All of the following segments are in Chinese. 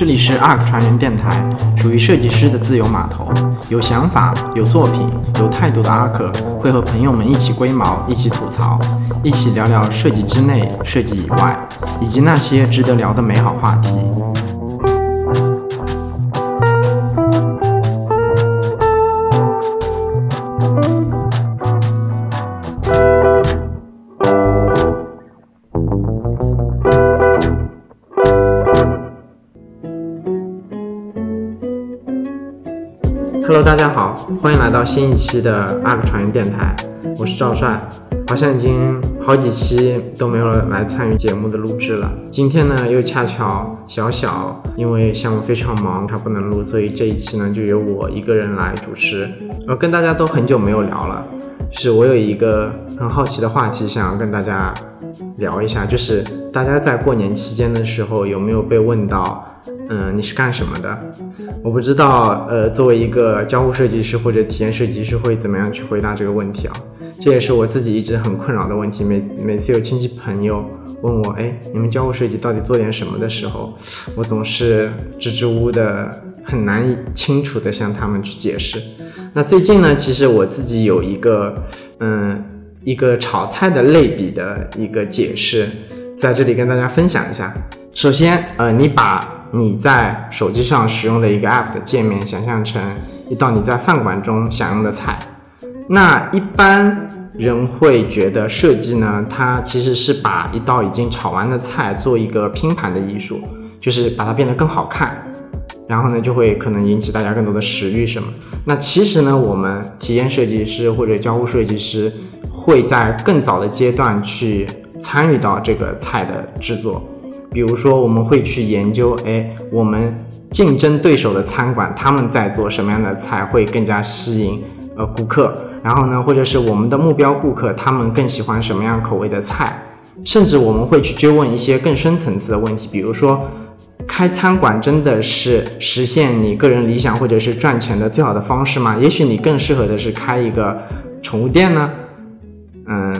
这里是 ARK 船员电台，属于设计师的自由码头。有想法、有作品、有态度的 ARK 会和朋友们一起龟毛，一起吐槽，一起聊聊设计之内、设计以外，以及那些值得聊的美好话题。欢迎来到新一期的 ARK 船员电台，我是赵帅。好像已经好几期都没有来参与节目的录制了。今天呢，又恰巧小小因为项目非常忙，他不能录，所以这一期呢就由我一个人来主持。我跟大家都很久没有聊了，是我有一个很好奇的话题想要跟大家聊一下，就是大家在过年期间的时候有没有被问到？嗯，你是干什么的？我不知道，呃，作为一个交互设计师或者体验设计师会怎么样去回答这个问题啊？这也是我自己一直很困扰的问题。每每次有亲戚朋友问我，哎，你们交互设计到底做点什么的时候，我总是支支吾吾的，很难清楚的向他们去解释。那最近呢，其实我自己有一个，嗯，一个炒菜的类比的一个解释，在这里跟大家分享一下。首先，呃，你把你在手机上使用的一个 App 的界面，想象成一道你在饭馆中享用的菜。那一般人会觉得设计呢，它其实是把一道已经炒完的菜做一个拼盘的艺术，就是把它变得更好看，然后呢，就会可能引起大家更多的食欲什么。那其实呢，我们体验设计师或者交互设计师会在更早的阶段去参与到这个菜的制作。比如说，我们会去研究，哎，我们竞争对手的餐馆他们在做什么样的菜会更加吸引呃顾客，然后呢，或者是我们的目标顾客他们更喜欢什么样口味的菜，甚至我们会去追问一些更深层次的问题，比如说，开餐馆真的是实现你个人理想或者是赚钱的最好的方式吗？也许你更适合的是开一个宠物店呢，嗯。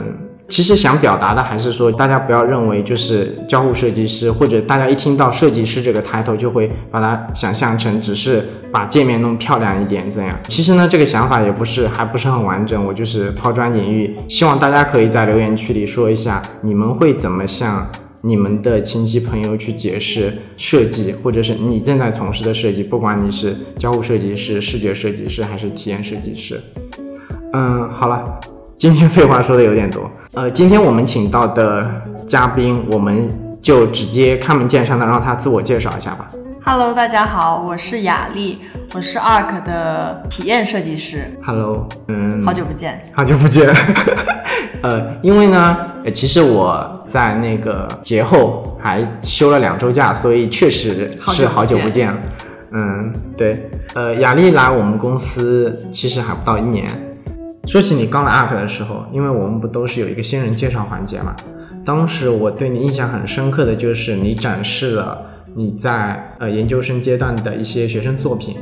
其实想表达的还是说，大家不要认为就是交互设计师，或者大家一听到设计师这个抬头就会把它想象成只是把界面弄漂亮一点怎样？其实呢，这个想法也不是，还不是很完整。我就是抛砖引玉，希望大家可以在留言区里说一下，你们会怎么向你们的亲戚朋友去解释设计，或者是你正在从事的设计，不管你是交互设计师、视觉设计师还是体验设计师。嗯，好了。今天废话说的有点多，呃，今天我们请到的嘉宾，我们就直接开门见山的让他自我介绍一下吧。Hello，大家好，我是雅丽，我是 ARK 的体验设计师。Hello，嗯，好久不见，好久不见。呃，因为呢，其实我在那个节后还休了两周假，所以确实是好久不见。嗯，对，呃，雅丽来我们公司其实还不到一年。说起你刚来 ARK 的时候，因为我们不都是有一个新人介绍环节嘛？当时我对你印象很深刻的就是你展示了你在呃研究生阶段的一些学生作品。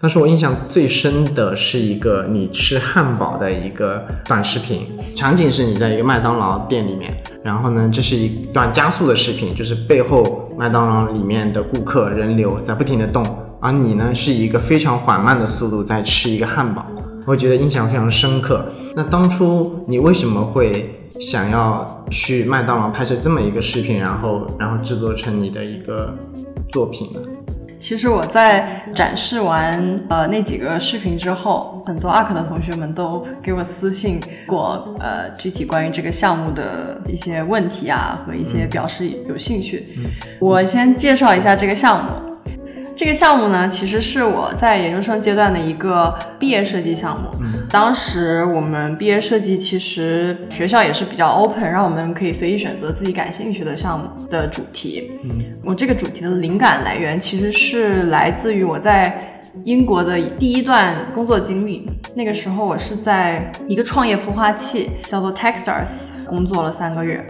当时我印象最深的是一个你吃汉堡的一个短视频，场景是你在一个麦当劳店里面，然后呢，这是一段加速的视频，就是背后麦当劳里面的顾客人流在不停的动，而你呢是一个非常缓慢的速度在吃一个汉堡。我觉得印象非常深刻。那当初你为什么会想要去麦当劳拍摄这么一个视频，然后然后制作成你的一个作品呢？其实我在展示完呃那几个视频之后，很多 ARK 的同学们都给我私信过，呃，具体关于这个项目的一些问题啊和一些表示有兴趣。我先介绍一下这个项目。这个项目呢，其实是我在研究生阶段的一个毕业设计项目。当时我们毕业设计其实学校也是比较 open，让我们可以随意选择自己感兴趣的项目的主题。我这个主题的灵感来源其实是来自于我在英国的第一段工作经历。那个时候我是在一个创业孵化器叫做 Techstars 工作了三个月。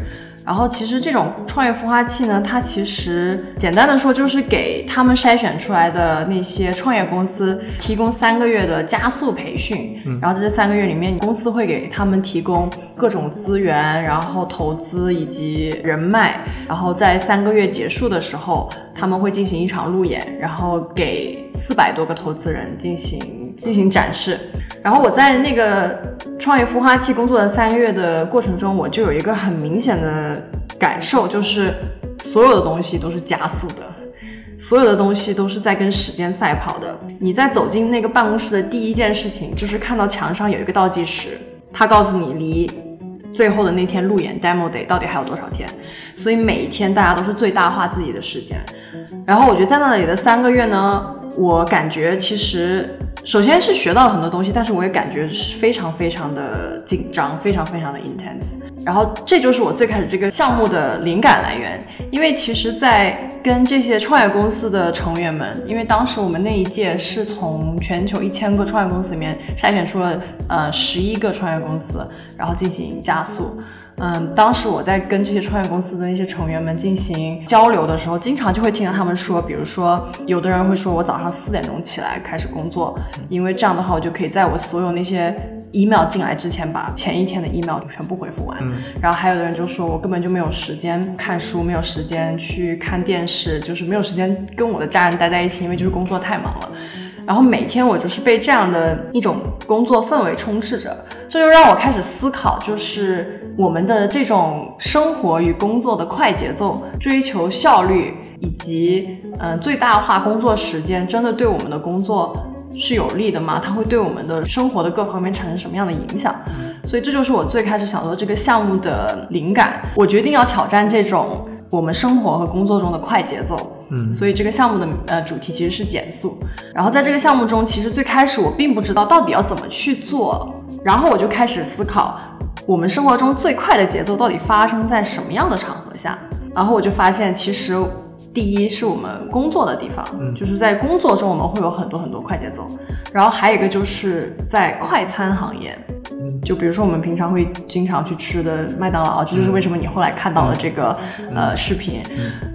然后其实这种创业孵化器呢，它其实简单的说就是给他们筛选出来的那些创业公司提供三个月的加速培训，然后在这三个月里面，公司会给他们提供各种资源，然后投资以及人脉，然后在三个月结束的时候，他们会进行一场路演，然后给四百多个投资人进行进行展示。然后我在那个创业孵化器工作的三个月的过程中，我就有一个很明显的感受，就是所有的东西都是加速的，所有的东西都是在跟时间赛跑的。你在走进那个办公室的第一件事情，就是看到墙上有一个倒计时，它告诉你离最后的那天路演 demo day 到底还有多少天。所以每一天大家都是最大化自己的时间。然后我觉得在那里的三个月呢，我感觉其实。首先是学到了很多东西，但是我也感觉是非常非常的紧张，非常非常的 intense。然后这就是我最开始这个项目的灵感来源，因为其实，在跟这些创业公司的成员们，因为当时我们那一届是从全球一千个创业公司里面筛选出了呃十一个创业公司，然后进行加速。嗯，当时我在跟这些创业公司的那些成员们进行交流的时候，经常就会听到他们说，比如说，有的人会说我早上四点钟起来开始工作，因为这样的话，我就可以在我所有那些 email 进来之前，把前一天的 email 全部回复完。然后还有的人就说我根本就没有时间看书，没有时间去看电视，就是没有时间跟我的家人待在一起，因为就是工作太忙了。然后每天我就是被这样的一种工作氛围充斥着，这就让我开始思考，就是我们的这种生活与工作的快节奏、追求效率以及嗯最大化工作时间，真的对我们的工作是有利的吗？它会对我们的生活的各方面产生什么样的影响？所以这就是我最开始想做这个项目的灵感。我决定要挑战这种。我们生活和工作中的快节奏，嗯，所以这个项目的呃主题其实是减速。然后在这个项目中，其实最开始我并不知道到底要怎么去做，然后我就开始思考，我们生活中最快的节奏到底发生在什么样的场合下？然后我就发现，其实第一是我们工作的地方，就是在工作中我们会有很多很多快节奏，然后还有一个就是在快餐行业。就比如说我们平常会经常去吃的麦当劳，这就是为什么你后来看到了这个呃视频。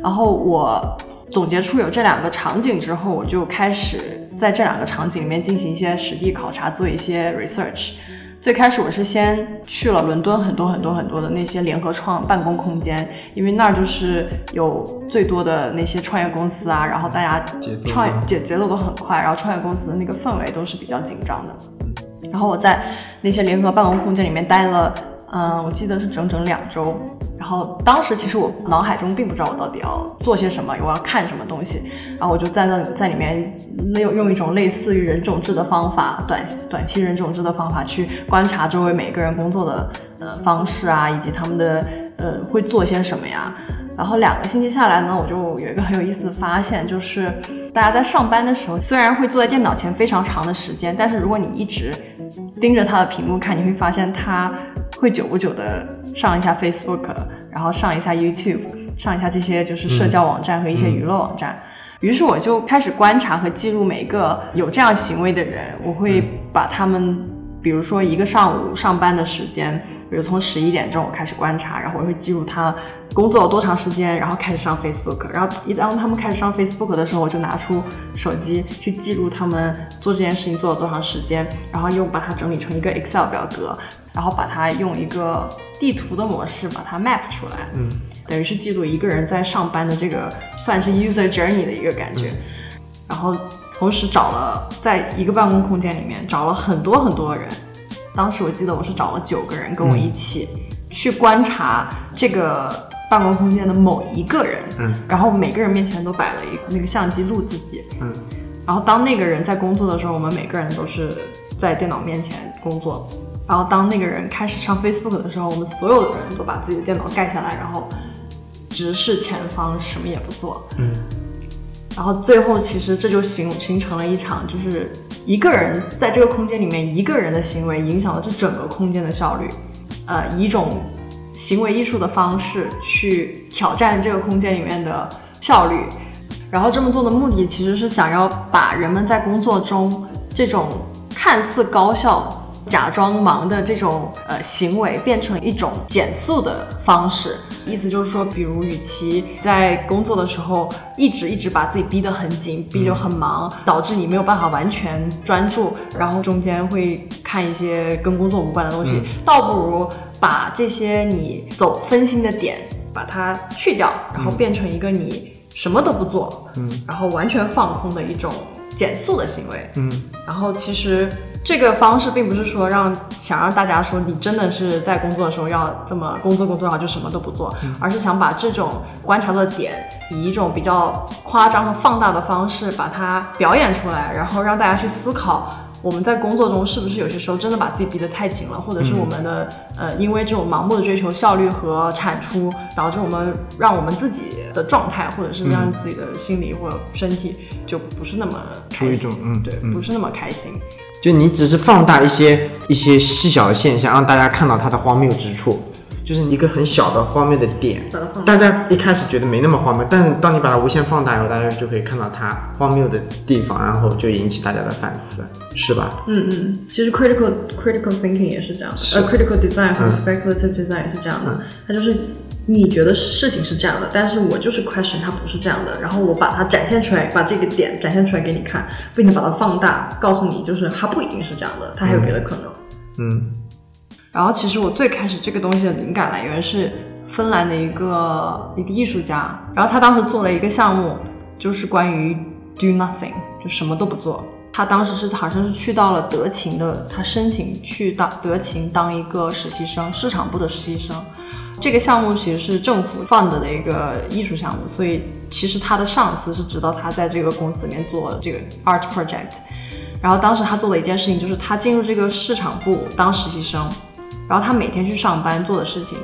然后我总结出有这两个场景之后，我就开始在这两个场景里面进行一些实地考察，做一些 research。最开始我是先去了伦敦很多很多很多的那些联合创办公空间，因为那儿就是有最多的那些创业公司啊，然后大家创业节节奏都很快，然后创业公司的那个氛围都是比较紧张的。然后我在那些联合办公空间里面待了，嗯，我记得是整整两周。然后当时其实我脑海中并不知道我到底要做些什么，我要看什么东西。然后我就在那在里面用用一种类似于人种制的方法，短短期人种制的方法去观察周围每个人工作的呃方式啊，以及他们的呃会做些什么呀。然后两个星期下来呢，我就有一个很有意思的发现，就是大家在上班的时候，虽然会坐在电脑前非常长的时间，但是如果你一直盯着他的屏幕看，你会发现他会久不久的上一下 Facebook，然后上一下 YouTube，上一下这些就是社交网站和一些娱乐网站。于是我就开始观察和记录每一个有这样行为的人，我会把他们。比如说一个上午上班的时间，比如从十一点钟我开始观察，然后我会记录他工作了多长时间，然后开始上 Facebook，然后一当他们开始上 Facebook 的时候，我就拿出手机去记录他们做这件事情做了多长时间，然后又把它整理成一个 Excel 表格，然后把它用一个地图的模式把它 map 出来，嗯，等于是记录一个人在上班的这个算是 user journey 的一个感觉，然后。同时找了在一个办公空间里面找了很多很多人，当时我记得我是找了九个人跟我一起去观察这个办公空间的某一个人，嗯，然后每个人面前都摆了一个那个相机录自己，嗯，然后当那个人在工作的时候，我们每个人都是在电脑面前工作，然后当那个人开始上 Facebook 的时候，我们所有的人都把自己的电脑盖下来，然后直视前方，什么也不做，嗯。然后最后，其实这就形形成了一场，就是一个人在这个空间里面，一个人的行为影响了这整个空间的效率。呃，以一种行为艺术的方式去挑战这个空间里面的效率。然后这么做的目的，其实是想要把人们在工作中这种看似高效，假装忙的这种呃行为变成一种减速的方式。意思就是说，比如与其在工作的时候一直一直把自己逼得很紧，逼得很忙，导致你没有办法完全专注，然后中间会看一些跟工作无关的东西，倒不如把这些你走分心的点把它去掉，然后变成一个你什么都不做，嗯，然后完全放空的一种减速的行为，嗯，然后其实这个方式并不是说让想让大家说你真的是在工作的时候要这么工作工作，然后就什么都不做，而是想把这种观察的点以一种比较夸张和放大的方式把它表演出来，然后让大家去思考。我们在工作中是不是有些时候真的把自己逼得太紧了，或者是我们的、呃，因为这种盲目的追求效率和产出，导致我们让我们自己的状态，或者是让自己的心理或者身体就不是那么出一种嗯对，嗯。不是那么开心。就你只是放大一些一些细小的现象，让大家看到它的荒谬之处，就是一个很小的荒谬的点。大大家一开始觉得没那么荒谬，但是当你把它无限放大以后，大家就可以看到它荒谬的地方，然后就引起大家的反思，是吧？嗯嗯，其实 critical critical thinking 也是这样呃，critical design 和嗯 speculative design 也是这样的。它就是你觉得事情是这样的，但是我就是 question 它不是这样的，然后我把它展现出来，把这个点展现出来给你看，并且把它放大，告诉你就是它不一定是这样的，它还有别的可能。嗯然后其实我最开始这个东西的灵感来源是芬兰的一个一个艺术家，然后他当时做了一个项目，就是关于 do nothing，就什么都不做。他当时是好像是去到了德勤的，他申请去当德勤当一个实习生，市场部的实习生。这个项目其实是政府 fund 的一个艺术项目，所以其实他的上司是知道他在这个公司里面做这个 art project。然后当时他做的一件事情就是他进入这个市场部当实习生，然后他每天去上班做的事情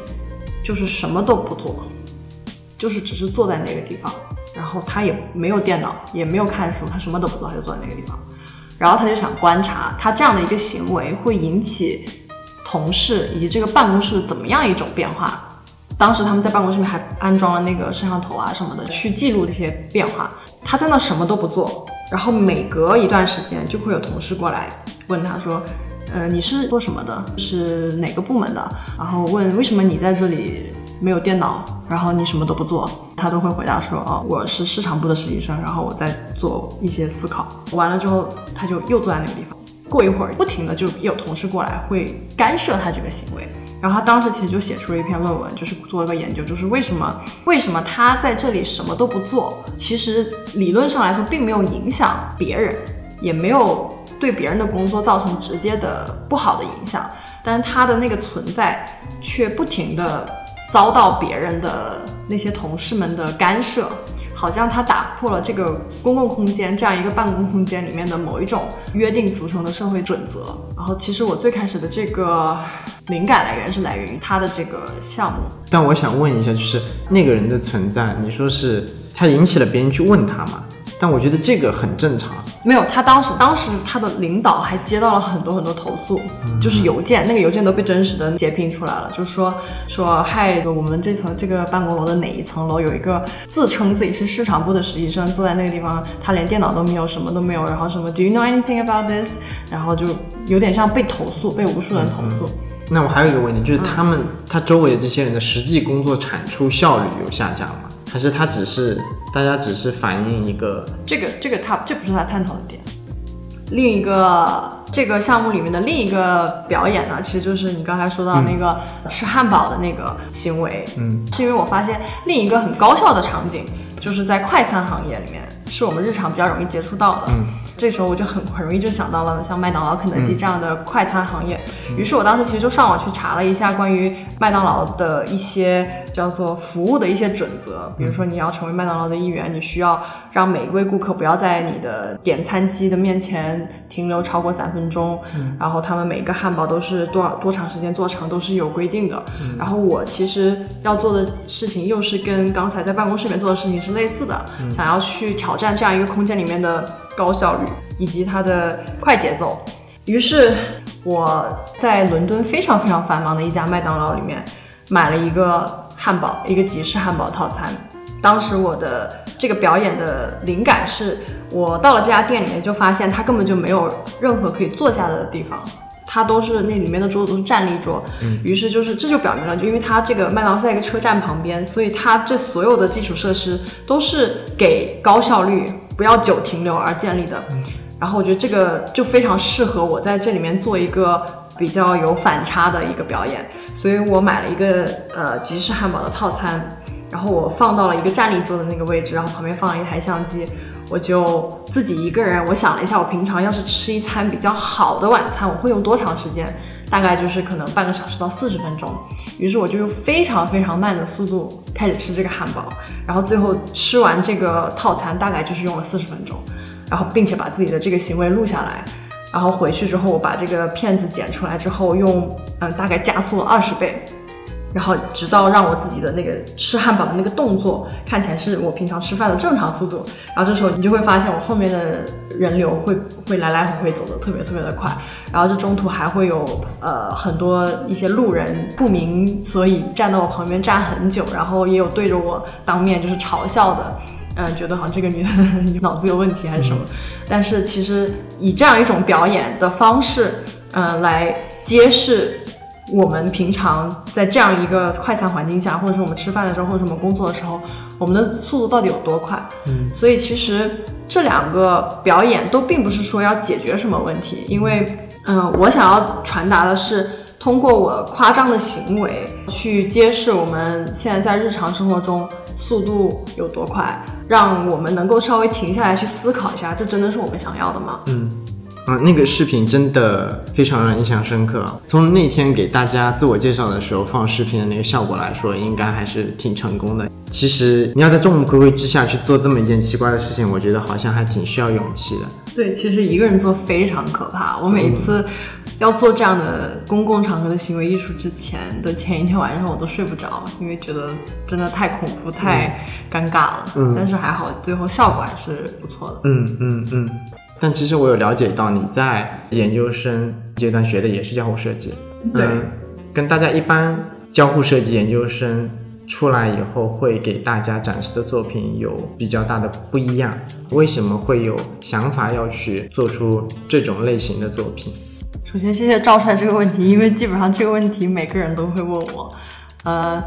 就是什么都不做，就是只是坐在那个地方，然后他也没有电脑，也没有看书，他什么都不做，他就坐在那个地方。然后他就想观察他这样的一个行为会引起同事以及这个办公室怎么样一种变化。当时他们在办公室里面还安装了那个摄像头啊什么的，去记录这些变化。他在那什么都不做，然后每隔一段时间就会有同事过来问他说：“呃，你是做什么的？是哪个部门的？”然后问为什么你在这里没有电脑，然后你什么都不做，他都会回答说：“哦，我是市场部的实习生，然后我在做一些思考。”完了之后，他就又坐在那个地方。过一会儿，不停的就有同事过来会干涉他这个行为。然后他当时其实就写出了一篇论文，就是做了个研究，就是为什么为什么他在这里什么都不做，其实理论上来说并没有影响别人，也没有对别人的工作造成直接的不好的影响，但是他的那个存在却不停的遭到别人的那些同事们的干涉。好像他打破了这个公共空间这样一个办公空间里面的某一种约定俗成的社会准则。然后，其实我最开始的这个灵感来源是来源于他的这个项目。但我想问一下，就是那个人的存在，你说是他引起了别人去问他嘛？但我觉得这个很正常。没有，他当时当时他的领导还接到了很多很多投诉，就是邮件，那个邮件都被真实的截屏出来了，就是说说嗨，我们这层这个办公楼的哪一层楼有一个自称自己是市场部的实习生坐在那个地方，他连电脑都没有，什么都没有，然后什么 Do you know anything about this？然后就有点像被投诉，被无数人投诉。那我还有一个问题，就是他们、他周围的这些人的实际工作产出效率有下降吗？还是他只是大家只是反映一个这个这个他这不是他探讨的点。另一个这个项目里面的另一个表演呢，其实就是你刚才说到那个吃汉堡的那个行为。嗯，是因为我发现另一个很高效的场景，就是在快餐行业里面，是我们日常比较容易接触到的。嗯，这时候我就很很容易就想到了像麦当劳、肯德基这样的快餐行业。于是我当时其实就上网去查了一下关于麦当劳的一些叫做服务的一些准则，比如说你要成为麦当劳的一员，你需要让每一位顾客不要在你的点餐机的面前停留超过三分钟，然后他们每个汉堡都是多少多长时间做成都是有规定的。然后我其实要做的事情又是跟刚才在办公室里面做的事情是类似的，想要去挑战这样一个空间里面的高效率以及它的快节奏。于是我在伦敦非常非常繁忙的一家麦当劳里面买了一个汉堡，一个吉士汉堡套餐。当时我的这个表演的灵感是，我到了这家店里面就发现它根本就没有任何可以坐下的地方，它都是那里面的桌子都是站立桌，于是就是这就表明了，就因为它这个麦当劳在一个车站旁边，所以它这所有的基础设施都是给高效率、不要久停留而建立的。然后我觉得这个就非常适合我在这里面做一个比较有反差的一个表演，所以我买了一个呃吉士汉堡的套餐，然后我放到了一个站立桌的那个位置，然后旁边放了一台相机。我就自己一个人，我想了一下，我平常要是吃一餐比较好的晚餐，我会用多长时间？大概就是可能半个小时到四十分钟。于是我就用非常非常慢的速度开始吃这个汉堡，然后最后吃完这个套餐大概就是用了四十分钟，然后并且把自己的这个行为录下来，然后回去之后我把这个片子剪出来之后，用嗯大概加速了二十倍。然后直到让我自己的那个吃汉堡的那个动作看起来是我平常吃饭的正常速度，然后这时候你就会发现我后面的人流会会来来回回走的特别特别的快，然后这中途还会有呃很多一些路人不明所以站到我旁边站很久，然后也有对着我当面就是嘲笑的，嗯，觉得好像这个女的 脑子有问题还是什么，但是其实以这样一种表演的方式，嗯，来揭示。我们平常在这样一个快餐环境下，或者是我们吃饭的时候，或者是我们工作的时候，我们的速度到底有多快？嗯，所以其实这两个表演都并不是说要解决什么问题，因为，嗯，我想要传达的是通过我夸张的行为去揭示我们现在在日常生活中速度有多快，让我们能够稍微停下来去思考一下，这真的是我们想要的吗？嗯。啊，那个视频真的非常让人印象深刻。从那天给大家自我介绍的时候放视频的那个效果来说，应该还是挺成功的。其实你要在众目睽睽之下去做这么一件奇怪的事情，我觉得好像还挺需要勇气的。对，其实一个人做非常可怕。我每次要做这样的公共场合的行为艺术之前的前一天晚上，我都睡不着，因为觉得真的太恐怖、太尴尬了。嗯，但是还好，最后效果还是不错的。嗯嗯嗯。但其实我有了解到你在研究生阶段学的也是交互设计，对，跟大家一般交互设计研究生出来以后会给大家展示的作品有比较大的不一样。为什么会有想法要去做出这种类型的作品？首先谢谢赵帅这个问题，因为基本上这个问题每个人都会问我，呃。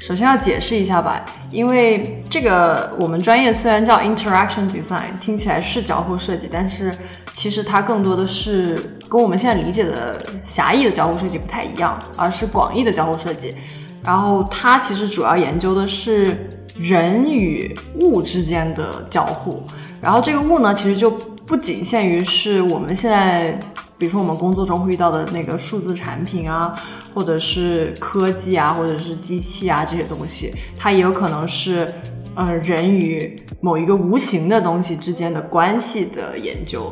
首先要解释一下吧，因为这个我们专业虽然叫 Interaction Design，听起来是交互设计，但是其实它更多的是跟我们现在理解的狭义的交互设计不太一样，而是广义的交互设计。然后它其实主要研究的是人与物之间的交互。然后这个物呢，其实就不仅限于是我们现在。比如说我们工作中会遇到的那个数字产品啊，或者是科技啊，或者是机器啊这些东西，它也有可能是，呃，人与某一个无形的东西之间的关系的研究。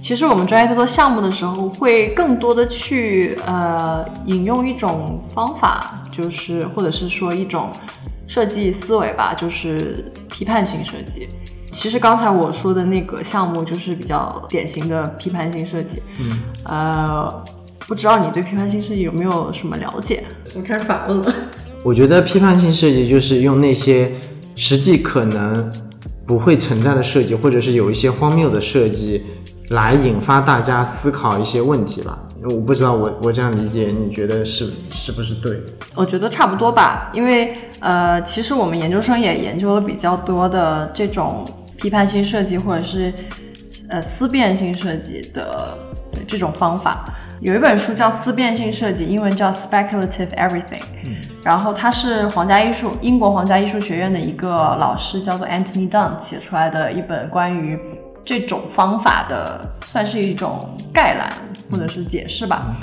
其实我们专业在做项目的时候，会更多的去呃引用一种方法，就是或者是说一种设计思维吧，就是批判性设计。其实刚才我说的那个项目就是比较典型的批判性设计。嗯，呃，不知道你对批判性设计有没有什么了解？我开始反问了。我觉得批判性设计就是用那些实际可能不会存在的设计，或者是有一些荒谬的设计，来引发大家思考一些问题吧。我不知道我我这样理解，你觉得是是不是对？我觉得差不多吧，因为呃，其实我们研究生也研究了比较多的这种。批判性设计或者是呃思辨性设计的这种方法，有一本书叫《思辨性设计》，英文叫《Speculative Everything》。嗯，然后它是皇家艺术英国皇家艺术学院的一个老师叫做 Anthony Dunn 写出来的一本关于这种方法的，算是一种概览或者是解释吧。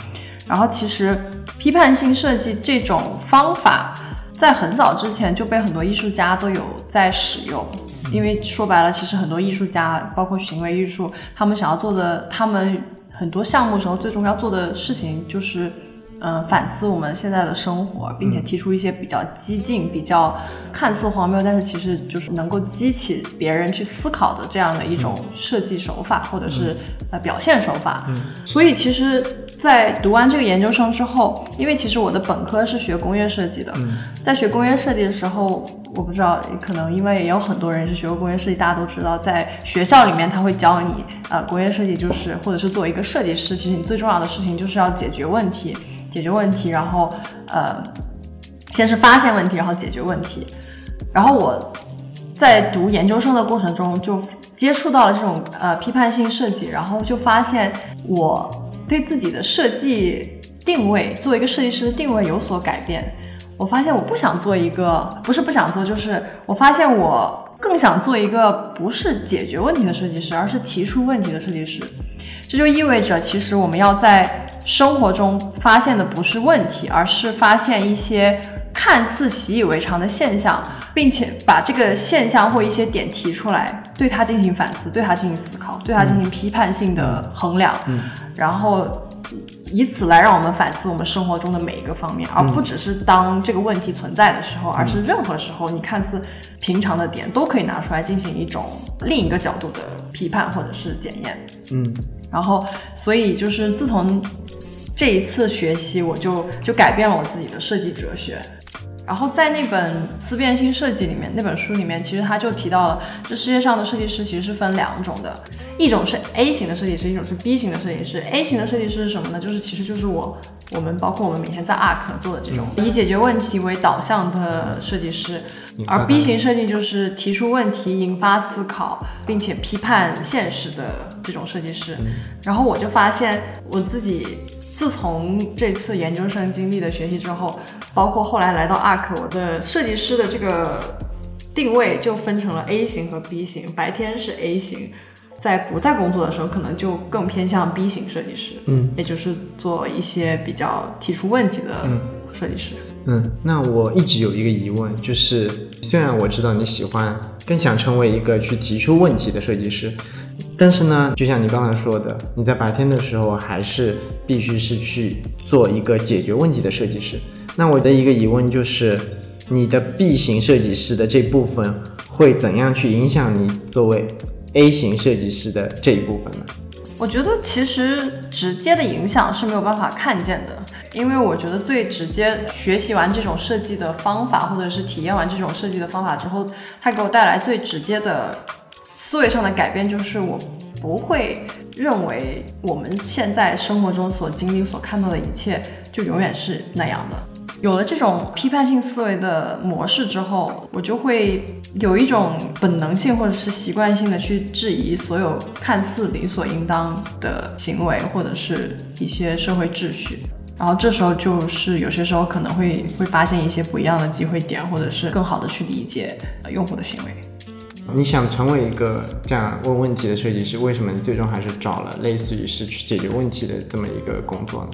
然后其实批判性设计这种方法在很早之前就被很多艺术家都有在使用。因为说白了，其实很多艺术家，包括行为艺术，他们想要做的，他们很多项目时候最终要做的事情，就是，嗯，反思我们现在的生活，并且提出一些比较激进、比较看似荒谬，但是其实就是能够激起别人去思考的这样的一种设计手法，或者是呃表现手法。所以其实。在读完这个研究生之后，因为其实我的本科是学工业设计的，在学工业设计的时候，我不知道，可能因为也有很多人是学过工业设计，大家都知道，在学校里面他会教你，呃，工业设计就是或者是作为一个设计师，其实你最重要的事情就是要解决问题，解决问题，然后呃，先是发现问题，然后解决问题。然后我在读研究生的过程中就接触到了这种呃批判性设计，然后就发现我对自己的设计定位，作为一个设计师的定位有所改变。我发现我不想做一个，不是不想做，就是我发现我更想做一个不是解决问题的设计师，而是提出问题的设计师。这就意味着，其实我们要在生活中发现的不是问题，而是发现一些看似习以为常的现象，并且把这个现象或一些点提出来，对它进行反思，对它进行思考，对它进行批判性的衡量，然后。以此来让我们反思我们生活中的每一个方面，而不只是当这个问题存在的时候，而是任何时候你看似平常的点都可以拿出来进行一种另一个角度的批判或者是检验。嗯，然后所以就是自从这一次学习，我就就改变了我自己的设计哲学。然后在那本《思辨性设计》里面，那本书里面，其实他就提到了，这世界上的设计师其实是分两种的，一种是 A 型的设计师，一种是 B 型的设计师。A 型的设计师是什么呢？就是其实就是我，我们包括我们每天在 Arc 做的这种以解决问题为导向的设计师，而 B 型设计就是提出问题、引发思考，并且批判现实的这种设计师。然后我就发现我自己。自从这次研究生经历的学习之后，包括后来来到 ARK，我的设计师的这个定位就分成了 A 型和 B 型。白天是 A 型，在不在工作的时候，可能就更偏向 B 型设计师，嗯，也就是做一些比较提出问题的设计师。嗯，那我一直有一个疑问，就是虽然我知道你喜欢，更想成为一个去提出问题的设计师。但是呢，就像你刚才说的，你在白天的时候还是必须是去做一个解决问题的设计师。那我的一个疑问就是，你的 B 型设计师的这部分会怎样去影响你作为 A 型设计师的这一部分呢？我觉得其实直接的影响是没有办法看见的，因为我觉得最直接学习完这种设计的方法，或者是体验完这种设计的方法之后，它给我带来最直接的。思维上的改变就是，我不会认为我们现在生活中所经历、所看到的一切就永远是那样的。有了这种批判性思维的模式之后，我就会有一种本能性或者是习惯性的去质疑所有看似理所应当的行为，或者是一些社会秩序。然后这时候就是有些时候可能会会发现一些不一样的机会点，或者是更好的去理解用户的行为。你想成为一个这样问问题的设计师，为什么你最终还是找了类似于是去解决问题的这么一个工作呢？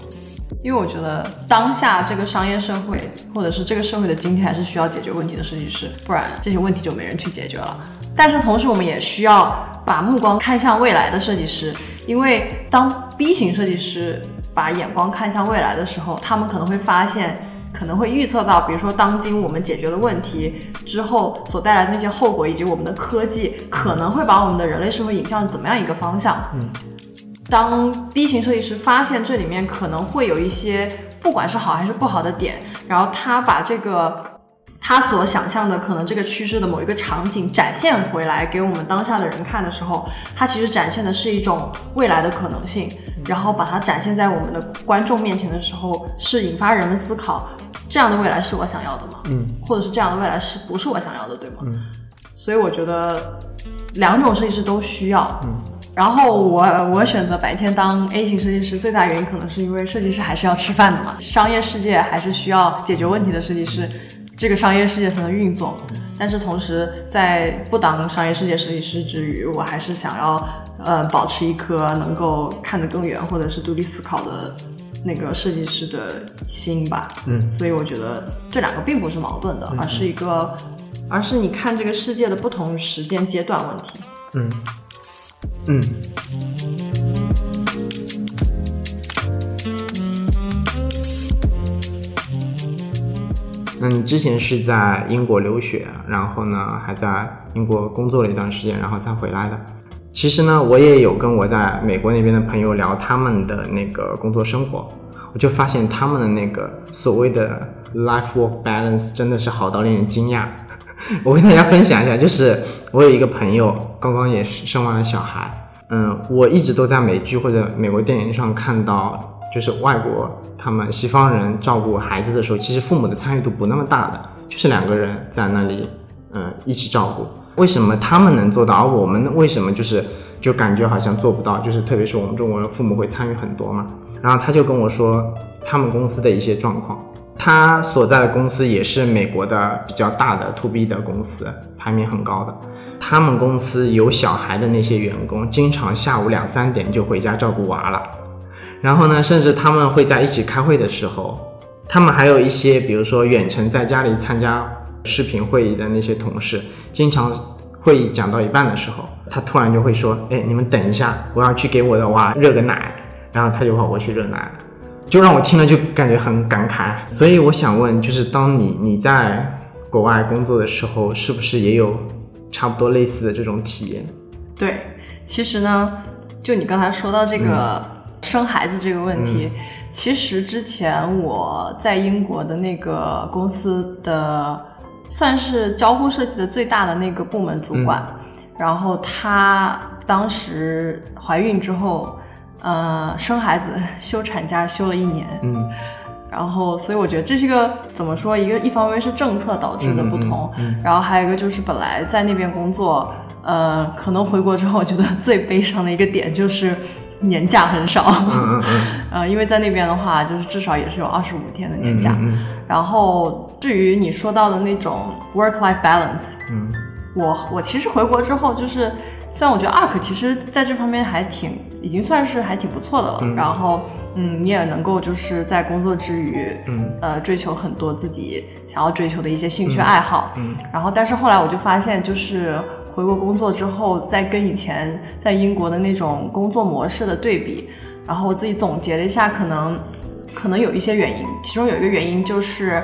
因为我觉得当下这个商业社会，或者是这个社会的今天，还是需要解决问题的设计师，不然这些问题就没人去解决了。但是同时，我们也需要把目光看向未来的设计师，因为当 B 型设计师把眼光看向未来的时候，他们可能会发现。可能会预测到，比如说当今我们解决的问题之后所带来的那些后果，以及我们的科技可能会把我们的人类社会引向怎么样一个方向。嗯，当 B 型设计师发现这里面可能会有一些不管是好还是不好的点，然后他把这个他所想象的可能这个趋势的某一个场景展现回来给我们当下的人看的时候，它其实展现的是一种未来的可能性，然后把它展现在我们的观众面前的时候，是引发人们思考。这样的未来是我想要的吗？嗯，或者是这样的未来是不是我想要的，对吗？嗯，所以我觉得两种设计师都需要。嗯，然后我我选择白天当 A 型设计师，最大原因可能是因为设计师还是要吃饭的嘛，商业世界还是需要解决问题的设计师，这个商业世界才能运作。但是同时，在不当商业世界设计师之余，我还是想要呃保持一颗能够看得更远，或者是独立思考的。那个设计师的心吧，嗯，所以我觉得这两个并不是矛盾的，而是一个，而是你看这个世界的不同时间阶段问题，嗯，嗯。那你之前是在英国留学，然后呢还在英国工作了一段时间，然后再回来的。其实呢，我也有跟我在美国那边的朋友聊他们的那个工作生活，我就发现他们的那个所谓的 life work balance 真的是好到令人惊讶。我跟大家分享一下，就是我有一个朋友，刚刚也是生完了小孩。嗯，我一直都在美剧或者美国电影上看到，就是外国他们西方人照顾孩子的时候，其实父母的参与度不那么大的，就是两个人在那里，嗯，一起照顾。为什么他们能做到，而我们为什么就是就感觉好像做不到？就是特别是我们中国人，父母会参与很多嘛。然后他就跟我说他们公司的一些状况。他所在的公司也是美国的比较大的 to B 的公司，排名很高的。他们公司有小孩的那些员工，经常下午两三点就回家照顾娃了。然后呢，甚至他们会在一起开会的时候，他们还有一些，比如说远程在家里参加视频会议的那些同事，经常会议讲到一半的时候，他突然就会说：“哎，你们等一下，我要去给我的娃热个奶。”然后他就跑过去热奶。就让我听了就感觉很感慨，所以我想问，就是当你你在国外工作的时候，是不是也有差不多类似的这种体验？对，其实呢，就你刚才说到这个生孩子这个问题，其实之前我在英国的那个公司的算是交互设计的最大的那个部门主管，然后她当时怀孕之后。呃，生孩子休产假休了一年，嗯，然后所以我觉得这是一个怎么说？一个一方面是政策导致的不同，然后还有一个就是本来在那边工作，呃，可能回国之后，我觉得最悲伤的一个点就是年假很少，呃，因为在那边的话，就是至少也是有二十五天的年假。然后至于你说到的那种 work-life balance，嗯，我我其实回国之后就是。虽然我觉得 ARK 其实在这方面还挺，已经算是还挺不错的了。然后，嗯，你也能够就是在工作之余，嗯，呃，追求很多自己想要追求的一些兴趣爱好。嗯。然后，但是后来我就发现，就是回国工作之后，再跟以前在英国的那种工作模式的对比，然后我自己总结了一下，可能可能有一些原因，其中有一个原因就是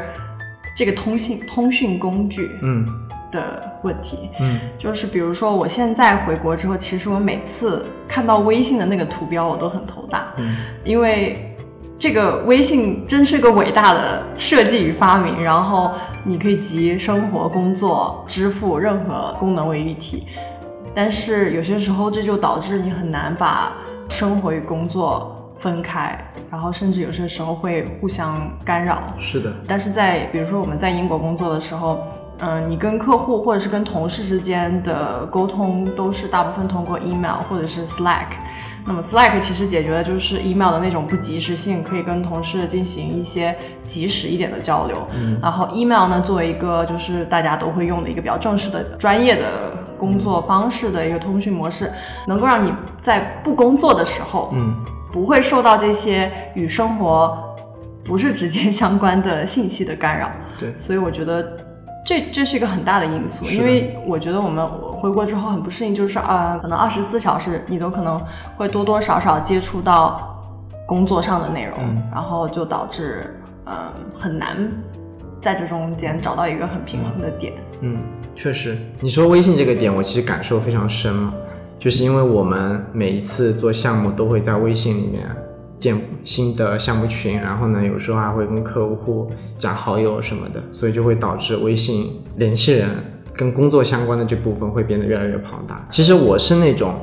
这个通信通讯工具，嗯。的问题，嗯，就是比如说我现在回国之后，其实我每次看到微信的那个图标，我都很头大，嗯，因为这个微信真是个伟大的设计与发明，然后你可以集生活、工作、支付任何功能为一体，但是有些时候这就导致你很难把生活与工作分开，然后甚至有些时候会互相干扰。是的，但是在比如说我们在英国工作的时候。嗯，你跟客户或者是跟同事之间的沟通都是大部分通过 email 或者是 Slack。那么 Slack 其实解决的就是 email 的那种不及时性，可以跟同事进行一些及时一点的交流。嗯，然后 email 呢，作为一个就是大家都会用的一个比较正式的专业的工作方式的一个通讯模式，能够让你在不工作的时候，嗯，不会受到这些与生活不是直接相关的信息的干扰。对，所以我觉得。这这是一个很大的因素，因为我觉得我们回国之后很不适应，就是啊，可能二十四小时你都可能会多多少少接触到工作上的内容，然后就导致嗯很难在这中间找到一个很平衡的点。嗯，确实，你说微信这个点，我其实感受非常深嘛，就是因为我们每一次做项目都会在微信里面。建新的项目群，然后呢，有时候还会跟客户加好友什么的，所以就会导致微信联系人跟工作相关的这部分会变得越来越庞大。其实我是那种，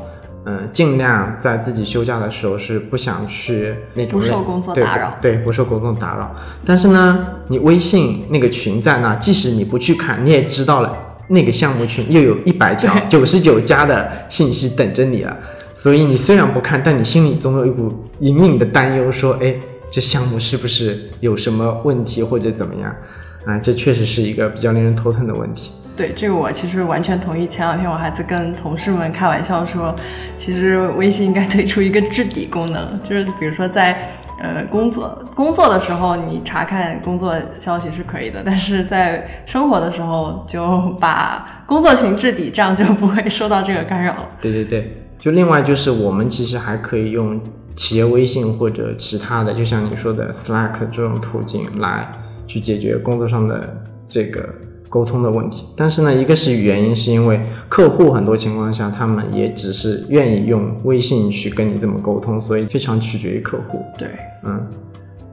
嗯，尽量在自己休假的时候是不想去那种不受工作打扰，对，不受工作打扰。但是呢，你微信那个群在那，即使你不去看，你也知道了那个项目群又有一百条、九十九加的信息等着你了。所以你虽然不看，但你心里总有一股隐隐的担忧，说，哎，这项目是不是有什么问题或者怎么样？啊，这确实是一个比较令人头疼的问题。对，这个我其实完全同意。前两天我还在跟同事们开玩笑说，其实微信应该推出一个置顶功能，就是比如说在呃工作工作的时候，你查看工作消息是可以的，但是在生活的时候就把工作群置顶，这样就不会受到这个干扰。对对对。就另外就是我们其实还可以用企业微信或者其他的，就像你说的 Slack 这种途径来去解决工作上的这个沟通的问题。但是呢，一个是原因是因为客户很多情况下他们也只是愿意用微信去跟你这么沟通，所以非常取决于客户。对，嗯，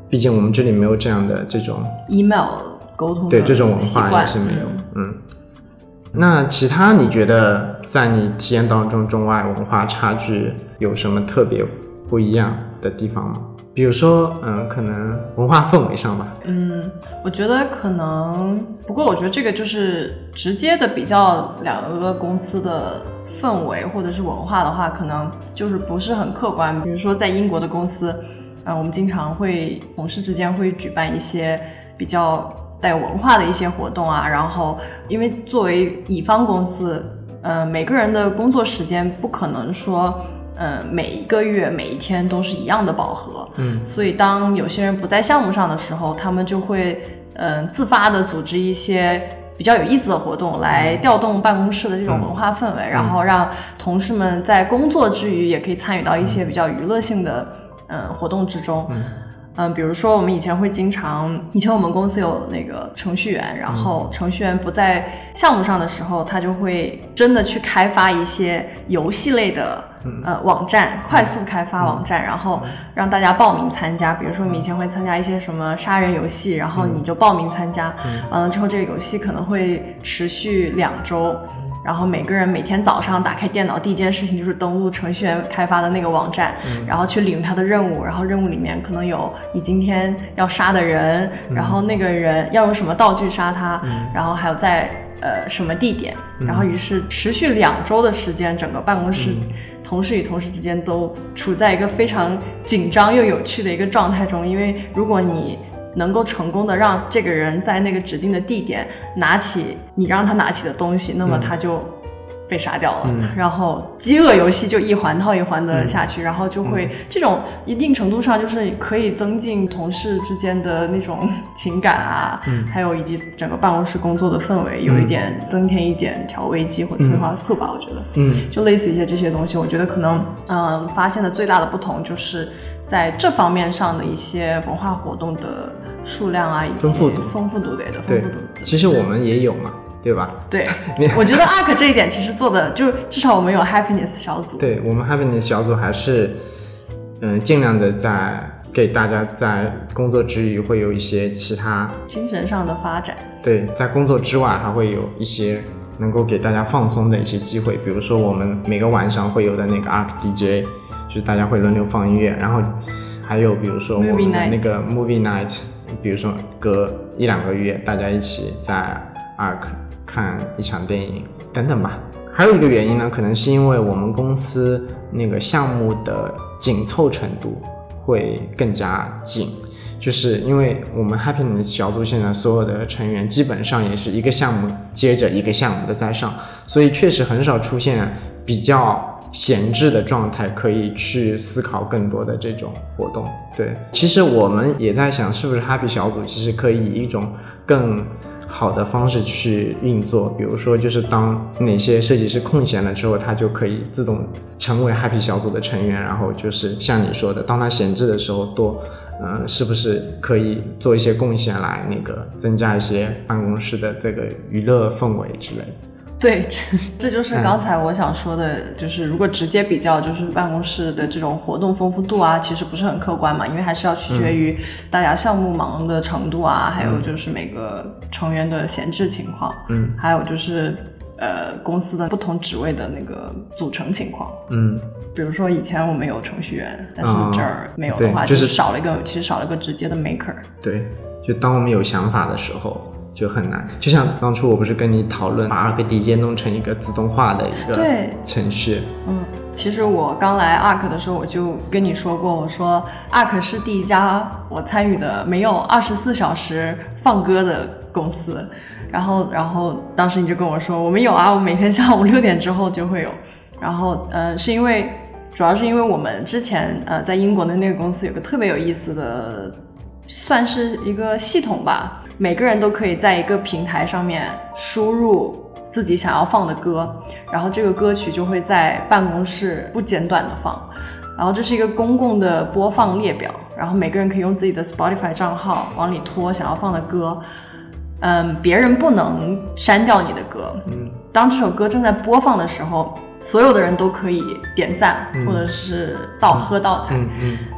毕竟我们这里没有这样的这种 email 沟通对这种文化也是没有，嗯。那其他你觉得在你体验当中，中外文化差距有什么特别不一样的地方吗？比如说，嗯，可能文化氛围上吧。嗯，我觉得可能，不过我觉得这个就是直接的比较两个公司的氛围或者是文化的话，可能就是不是很客观。比如说在英国的公司，嗯，我们经常会同事之间会举办一些比较带文化的一些活动啊，然后因为作为乙方公司，嗯，每个人的工作时间不可能说。嗯，每一个月每一天都是一样的饱和，嗯，所以当有些人不在项目上的时候，他们就会嗯自发的组织一些比较有意思的活动，来调动办公室的这种文化氛围，然后让同事们在工作之余也可以参与到一些比较娱乐性的嗯活动之中。嗯，比如说我们以前会经常，以前我们公司有那个程序员，然后程序员不在项目上的时候，他就会真的去开发一些游戏类的呃网站，快速开发网站，然后让大家报名参加。比如说我们以前会参加一些什么杀人游戏，然后你就报名参加，完了之后这个游戏可能会持续两周。然后每个人每天早上打开电脑，第一件事情就是登录程序员开发的那个网站，然后去领他的任务。然后任务里面可能有你今天要杀的人，然后那个人要用什么道具杀他，然后还有在呃什么地点。然后于是持续两周的时间，整个办公室同事与同事之间都处在一个非常紧张又有趣的一个状态中，因为如果你能够成功的让这个人在那个指定的地点拿起你让他拿起的东西，那么他就被杀掉了。然后饥饿游戏就一环套一环的下去，然后就会这种一定程度上就是可以增进同事之间的那种情感啊，还有以及整个办公室工作的氛围，有一点增添一点调味剂或催化素吧，我觉得。嗯，就类似一些这些东西，我觉得可能嗯发现的最大的不同就是在这方面上的一些文化活动的。数量啊，以及丰富度，丰富度对的，丰对富度。，其实我们也有嘛，对吧？对，我觉得 ARK 这一点其实做的，就至少我们有 happiness 小组。对我们 Happiness 小组还是，嗯，尽量的在给大家在工作之余会有一些其他，精神上的发展。对，在工作之外还会有一些能够给大家放松的一些机会，比如说我们每个晚上会有的那个 ARK DJ，就是大家会轮流放音乐，然后还有比如说我们的那个 Movie Night，比如说隔一两个月大家一起在 ARK 看一场电影等等吧。还有一个原因呢，可能是因为我们公司那个项目的紧凑程度会更加紧，就是因为我们 Happiness 小组现在所有的成员基本上也是一个项目接着一个项目的在上，所以确实很少出现比较闲置的状态，可以去思考更多的这种活动。对，其实我们也在想，是不是 Happy 小组其实可以以一种更好的方式去运作，比如说就是当哪些设计师空闲了之后，他就可以自动成为 Happy 小组的成员，然后就是像你说的，当他闲置的时候多，嗯、是不是可以做一些贡献来那个增加一些办公室的这个娱乐氛围之类的？对，这这就是刚才我想说的，就是如果直接比较，就是办公室的这种活动丰富度啊，其实不是很客观嘛，因为还是要取决于大家项目忙的程度啊，还有就是每个成员的闲置情况，嗯，还有就是呃公司的不同职位的那个组成情况。嗯，比如说以前我们有程序员，但是哦这儿没有的话，对就是少了一个，其实少了一个直接的 maker。对，就当我们有想法的时候。就很难，就像当初我不是跟你讨论把二个 DJ 弄成一个自动化的一个对程序，嗯，其实我刚来 ARK 的时候，我就跟你说过，我说 ARK 是第一家我参与的没有二十四小时放歌的公司。然后，然后当时你就跟我说，我们有啊，我每天下午六点之后就会有。然后，呃，是因为主要是因为我们之前呃在英国的那个公司有个特别有意思的，算是一个系统吧，每个人都可以在一个平台上面输入自己想要放的歌，然后这个歌曲就会在办公室不间断的放，然后这是一个公共的播放列表，然后每个人可以用自己的 Spotify 账号往里拖想要放的歌，嗯，别人不能删掉你的歌，当这首歌正在播放的时候，所有的人都可以点赞或者是倒喝倒彩。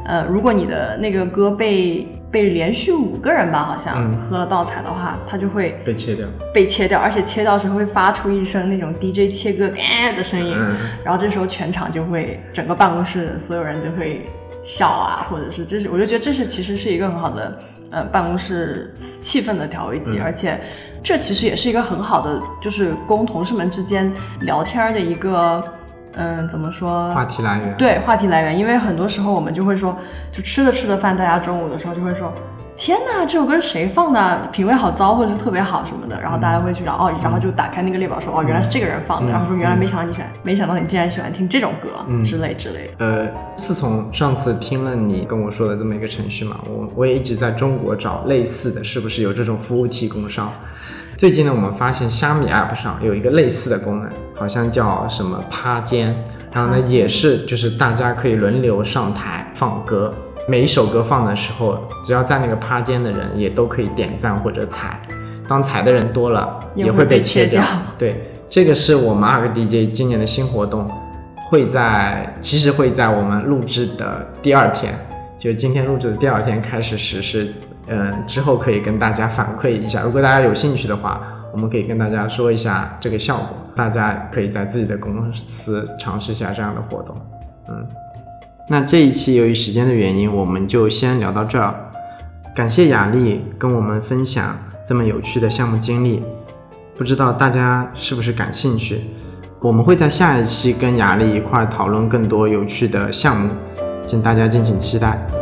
呃，如果你的那个歌被被连续五个人吧，好像嗯。喝了倒彩的话，它就会被切掉。被切掉，而且切掉时候会发出一声那种 DJ 切割哎的声音，嗯。然后这时候全场就会整个办公室所有人都会笑啊，或者是这是我就觉得这是其实是一个很好的呃办公室气氛的调味剂，嗯。而且这其实也是一个很好的就是供同事们之间聊天的一个嗯怎么说话题来源。对话题来源，因为很多时候我们就会说，就吃着吃着饭，大家中午的时候就会说，天哪，这首歌是谁放的？品味好糟，或者是特别好什么的。然后大家会去找，哦，然后就打开那个列表说，哦，原来是这个人放的。然后说，原来没想到你喜欢，没想到你竟然喜欢听这种歌、之类之类的。呃，自从上次听了你跟我说的这么一个程序嘛，我我也一直在中国找类似的，是不是有这种服务提供商？最近呢，我们发现虾米 App 上有一个类似的功能，好像叫什么趴间，然后呢也是就是大家可以轮流上台放歌，每一首歌放的时候，只要在那个趴间的人也都可以点赞或者踩，当踩的人多了也会被被切掉。对，这个是我们二个 DJ 今年的新活动，会在其实会在我们录制的第二天，就今天录制的第二天开始实施。嗯，之后可以跟大家反馈一下，如果大家有兴趣的话，我们可以跟大家说一下这个效果，大家可以在自己的公司尝试一下这样的活动。嗯，那这一期由于时间的原因，我们就先聊到这儿。感谢雅丽跟我们分享这么有趣的项目经历，不知道大家是不是感兴趣？我们会在下一期跟雅丽一块讨论更多有趣的项目，请大家敬请期待。